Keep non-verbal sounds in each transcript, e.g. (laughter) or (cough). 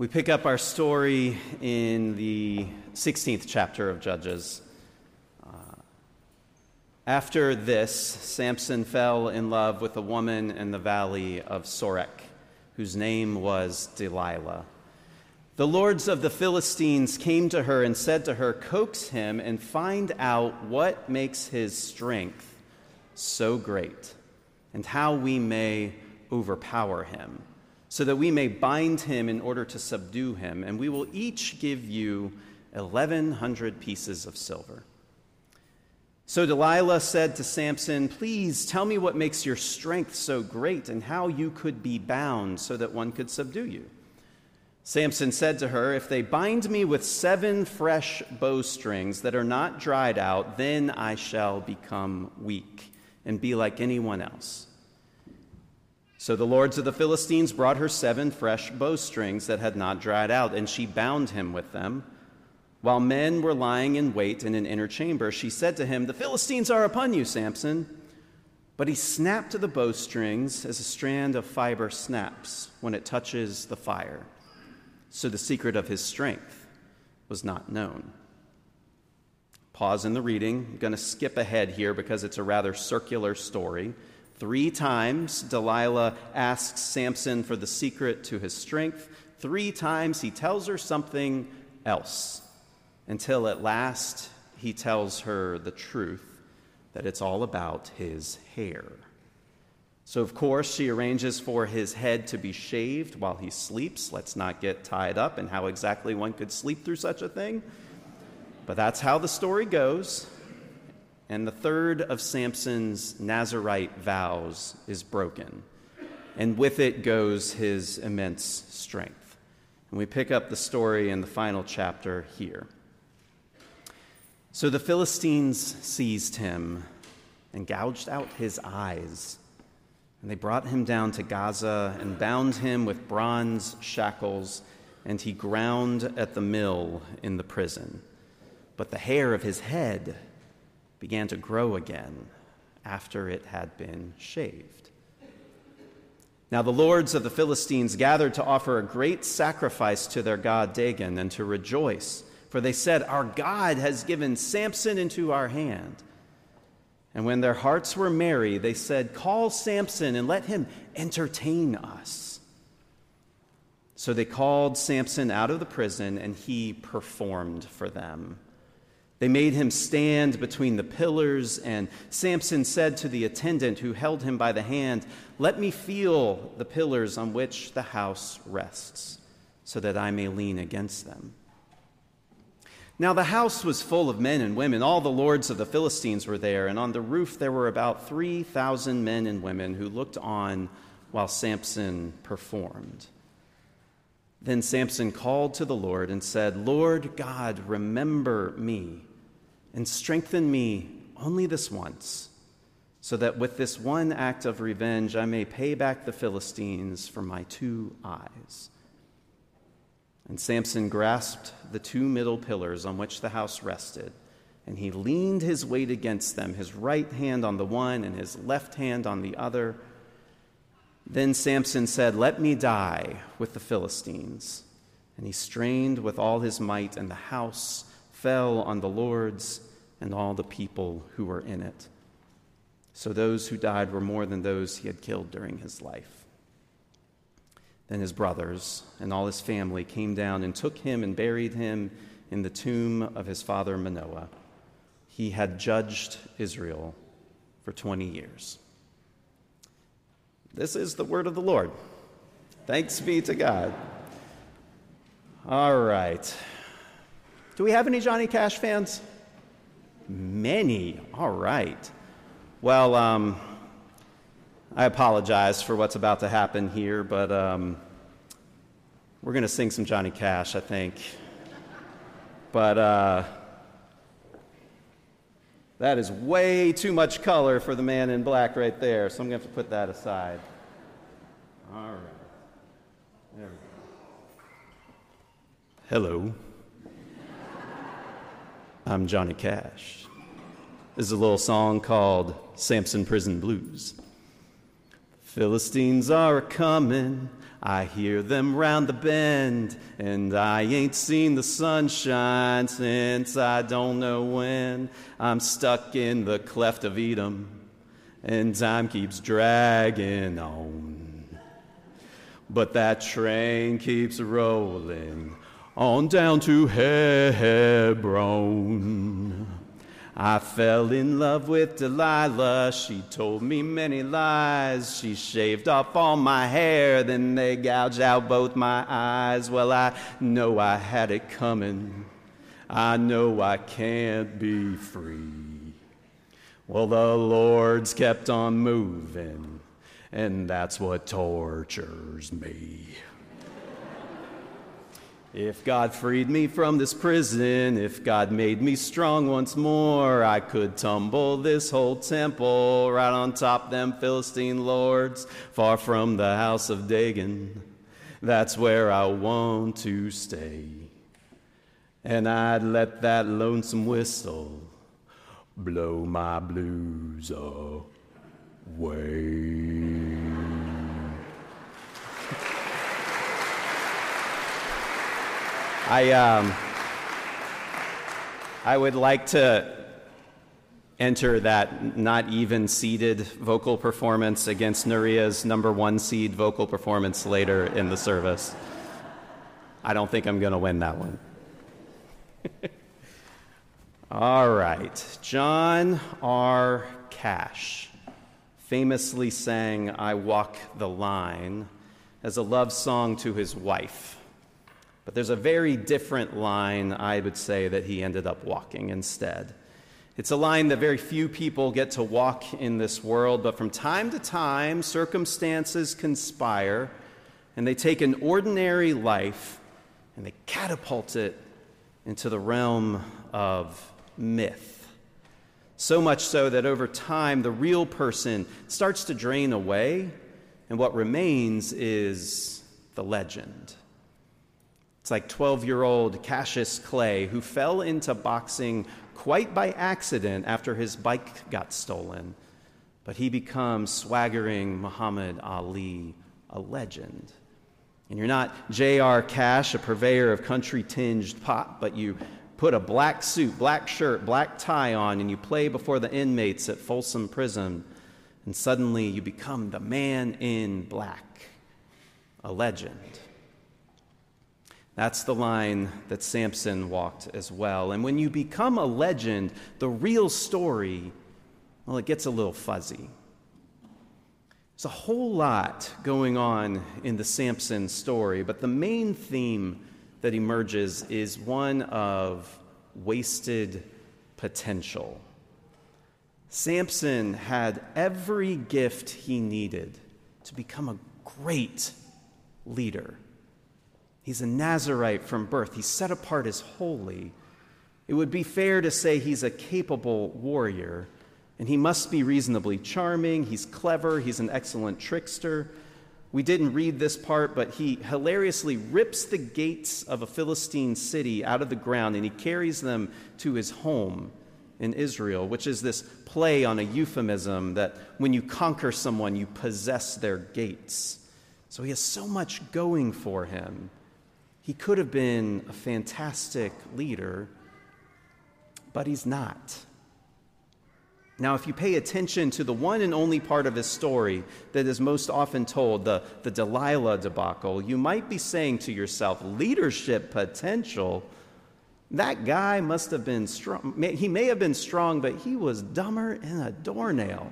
We pick up our story in the 16th chapter of Judges. Uh, after this, Samson fell in love with a woman in the valley of Sorek, whose name was Delilah. The lords of the Philistines came to her and said to her, Coax him and find out what makes his strength so great, and how we may overpower him so that we may bind him in order to subdue him, and we will each give you 1,100 pieces of silver. So Delilah said to Samson, Please tell me what makes your strength so great and how you could be bound so that one could subdue you. Samson said to her, If they bind me with seven fresh bowstrings that are not dried out, then I shall become weak and be like anyone else. So the lords of the Philistines brought her seven fresh bowstrings that had not dried out, and she bound him with them. While men were lying in wait in an inner chamber, she said to him, The Philistines are upon you, Samson. But he snapped the bowstrings as a strand of fiber snaps when it touches the fire. So the secret of his strength was not known. Pause in the reading. I'm going to skip ahead here because it's a rather circular story. Three times, Delilah asks Samson for the secret to his strength. Three times, he tells her something else until at last he tells her the truth that it's all about his hair. So, of course, she arranges for his head to be shaved while he sleeps. Let's not get tied up in how exactly one could sleep through such a thing. But that's how the story goes and the third of Samson's Nazarite vows is broken, and with it goes his immense strength. And we pick up the story in the final chapter here. So the Philistines seized him and gouged out his eyes. And they brought him down to Gaza and bound him with bronze shackles, and he ground at the mill in the prison. But the hair of his head began to grow again after it had been shaved. Now the lords of the Philistines gathered to offer a great sacrifice to their god Dagon and to rejoice, for they said, Our God has given Samson into our hand. And when their hearts were merry, they said, Call Samson and let him entertain us. So they called Samson out of the prison, and he performed for them. They made him stand between the pillars, and Samson said to the attendant who held him by the hand, Let me feel the pillars on which the house rests, so that I may lean against them. Now the house was full of men and women. All the lords of the Philistines were there, and on the roof there were about 3,000 men and women who looked on while Samson performed. Then Samson called to the Lord and said, Lord God, remember me and strengthen me only this once, so that with this one act of revenge I may pay back the Philistines for my two eyes. And Samson grasped the two middle pillars on which the house rested, and he leaned his weight against them, his right hand on the one and his left hand on the other. Then Samson said, Let me die with the Philistines. And he strained with all his might, and the house fell on the lords and all the people who were in it. So those who died were more than those he had killed during his life. Then his brothers and all his family came down and took him and buried him in the tomb of his father Manoah. He had judged Israel for 20 years. This is the word of the Lord. Thanks be to God. All right. Do we have any Johnny Cash fans? Many. All right. Well, um, I apologize for what's about to happen here, but um, we're going to sing some Johnny Cash, I think. But uh, that is way too much color for the man in black right there, so I'm going to have to put that aside. All right. There we go. Hello. I'm Johnny Cash. This is a little song called Samson Prison Blues. Philistines are coming. I hear them round the bend, and I ain't seen the sunshine since I don't know when. I'm stuck in the cleft of Etam, and time keeps dragging on. But that train keeps rolling on down to Hebron. I fell in love with Delilah. She told me many lies. She shaved off all my hair, then they gouged out both my eyes. Well, I know I had it coming. I know I can't be free. Well, the Lord's kept on moving, and that's what tortures me. If God freed me from this prison, if God made me strong once more, I could tumble this whole temple right on top them Philistine lords, far from the house of Dagon. That's where I want to stay. And I'd let that lonesome whistle blow my blues away. I, um, I would like to enter that not even seeded vocal performance against Nuria's number one seed vocal performance later in the service. I don't think I'm going to win that one. (laughs) All right. John R. Cash famously sang I Walk the Line as a love song to his wife. But there's a very different line, I would say, that he ended up walking instead. It's a line that very few people get to walk in this world, but from time to time, circumstances conspire and they take an ordinary life and they catapult it into the realm of myth. So much so that over time, the real person starts to drain away, and what remains is the legend. It's like 12 year old Cassius Clay, who fell into boxing quite by accident after his bike got stolen. But he becomes swaggering Muhammad Ali, a legend. And you're not J.R. Cash, a purveyor of country tinged pop, but you put a black suit, black shirt, black tie on, and you play before the inmates at Folsom Prison, and suddenly you become the man in black, a legend. That's the line that Samson walked as well. And when you become a legend, the real story, well, it gets a little fuzzy. There's a whole lot going on in the Samson story, but the main theme that emerges is one of wasted potential. Samson had every gift he needed to become a great leader. He's a Nazarite from birth. He's set apart as holy. It would be fair to say he's a capable warrior, and he must be reasonably charming. He's clever. He's an excellent trickster. We didn't read this part, but he hilariously rips the gates of a Philistine city out of the ground and he carries them to his home in Israel, which is this play on a euphemism that when you conquer someone, you possess their gates. So he has so much going for him. He could have been a fantastic leader, but he's not. Now, if you pay attention to the one and only part of his story that is most often told, the, the Delilah debacle, you might be saying to yourself, leadership potential. That guy must have been strong. He may have been strong, but he was dumber than a doornail.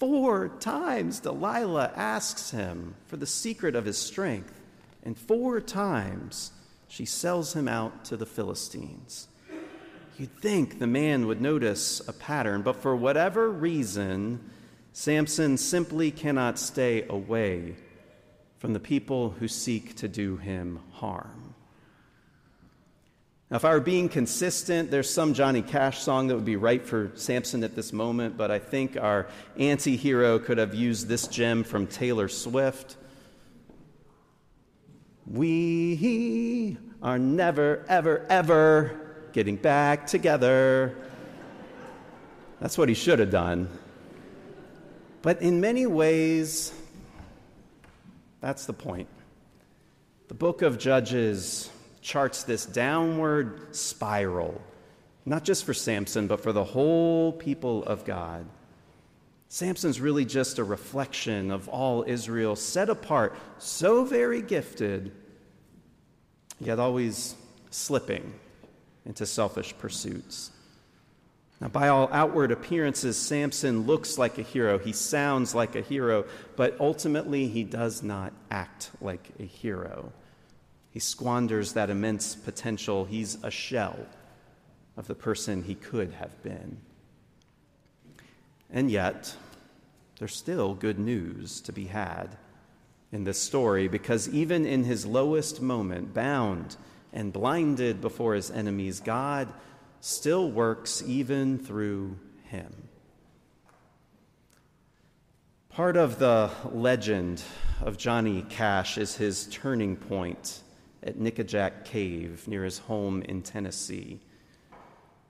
Four times Delilah asks him for the secret of his strength. And four times she sells him out to the Philistines. You'd think the man would notice a pattern, but for whatever reason, Samson simply cannot stay away from the people who seek to do him harm. Now, if I were being consistent, there's some Johnny Cash song that would be right for Samson at this moment, but I think our anti hero could have used this gem from Taylor Swift. We are never, ever, ever getting back together. That's what he should have done. But in many ways, that's the point. The book of Judges charts this downward spiral, not just for Samson, but for the whole people of God. Samson's really just a reflection of all Israel, set apart, so very gifted, yet always slipping into selfish pursuits. Now, by all outward appearances, Samson looks like a hero. He sounds like a hero, but ultimately he does not act like a hero. He squanders that immense potential. He's a shell of the person he could have been. And yet, there's still good news to be had in this story because even in his lowest moment, bound and blinded before his enemies, God still works even through him. Part of the legend of Johnny Cash is his turning point at Nickajack Cave near his home in Tennessee.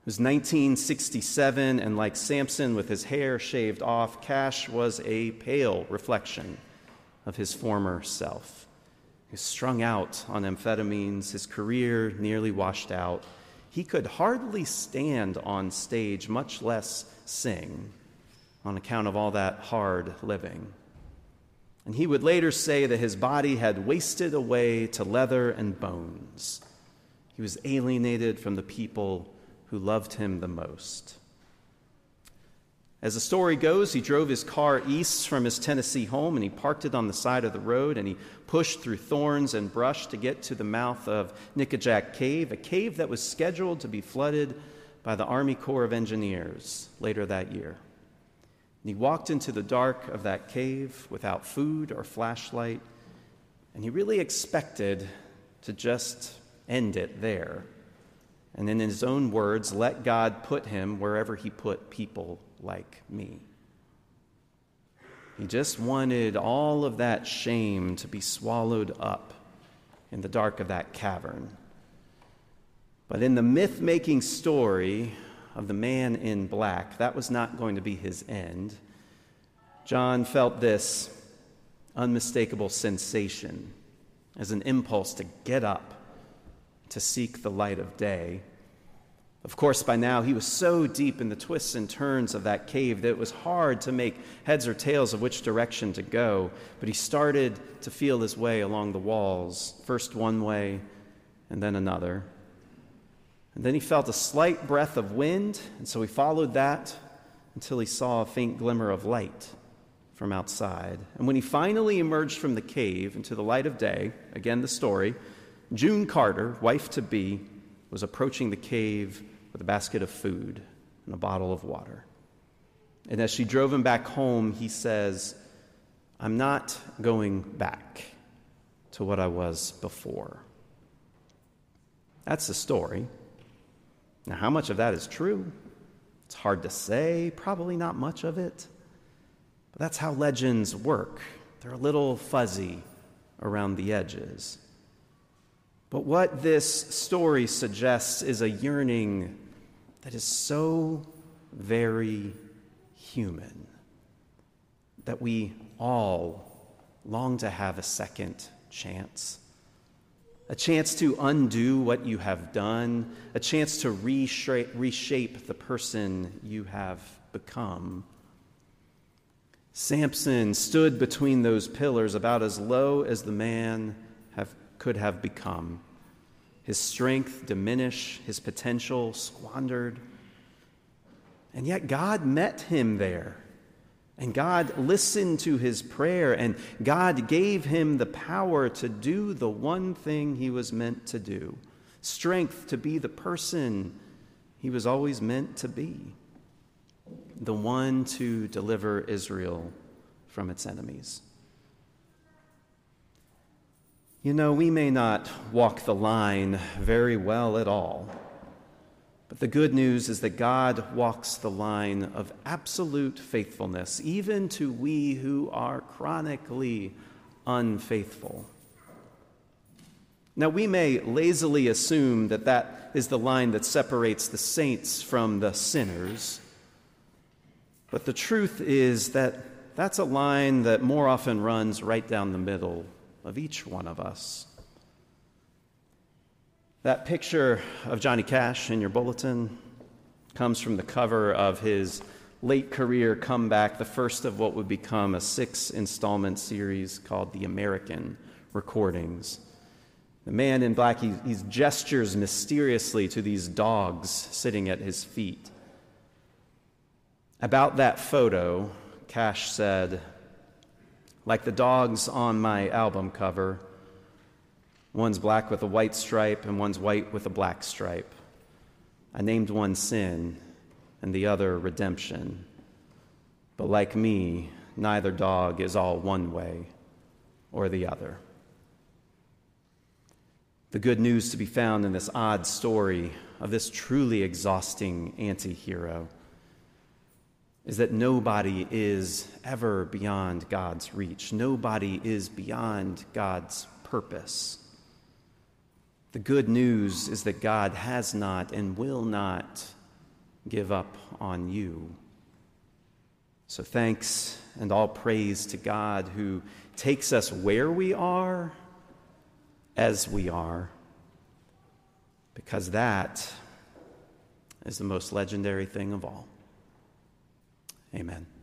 It was 1967, and like Samson with his hair shaved off, Cash was a pale reflection of his former self. He was strung out on amphetamines, his career nearly washed out. He could hardly stand on stage, much less sing, on account of all that hard living. And he would later say that his body had wasted away to leather and bones. He was alienated from the people who loved him the most. As the story goes, he drove his car east from his Tennessee home and he parked it on the side of the road and he pushed through thorns and brush to get to the mouth of Nickajack Cave, a cave that was scheduled to be flooded by the Army Corps of Engineers later that year. And he walked into the dark of that cave without food or flashlight, and he really expected to just end it there. And in his own words, let God put him wherever he put people like me. He just wanted all of that shame to be swallowed up in the dark of that cavern. But in the myth making story of the man in black, that was not going to be his end. John felt this unmistakable sensation as an impulse to get up, to seek the light of day. Of course, by now he was so deep in the twists and turns of that cave that it was hard to make heads or tails of which direction to go. But he started to feel his way along the walls, first one way and then another. And then he felt a slight breath of wind, and so he followed that until he saw a faint glimmer of light from outside. And when he finally emerged from the cave into the light of day, again the story, June Carter, wife to be, was approaching the cave with a basket of food and a bottle of water. And as she drove him back home, he says, I'm not going back to what I was before. That's the story. Now, how much of that is true? It's hard to say, probably not much of it. But that's how legends work. They're a little fuzzy around the edges. But what this story suggests is a yearning that is so very human that we all long to have a second chance. A chance to undo what you have done, a chance to reshape, the person you have become. Samson stood between those pillars about as low as the man have, could have become his strength diminish, his potential squandered. And yet God met him there. And God listened to his prayer, and God gave him the power to do the one thing he was meant to do strength to be the person he was always meant to be the one to deliver Israel from its enemies. You know, we may not walk the line very well at all, but the good news is that God walks the line of absolute faithfulness, even to we who are chronically unfaithful. Now, we may lazily assume that that is the line that separates the saints from the sinners, but the truth is that that's a line that more often runs right down the middle of each one of us. That picture of Johnny Cash in your bulletin comes from the cover of his late career comeback, the first of what would become a six installment series called The American Recordings. The man in black, he, he gestures mysteriously to these dogs sitting at his feet. About that photo, Cash said, like the dogs on my album cover, one's black with a white stripe and one's white with a black stripe. I named one sin and the other redemption. But like me, neither dog is all one way or the other. The good news to be found in this odd story of this truly exhausting anti hero is that nobody is ever beyond God's reach. Nobody is beyond God's purpose. The good news is that God has not and will not give up on you. So thanks and all praise to God who takes us where we are as we are, because that is the most legendary thing of all. Amen.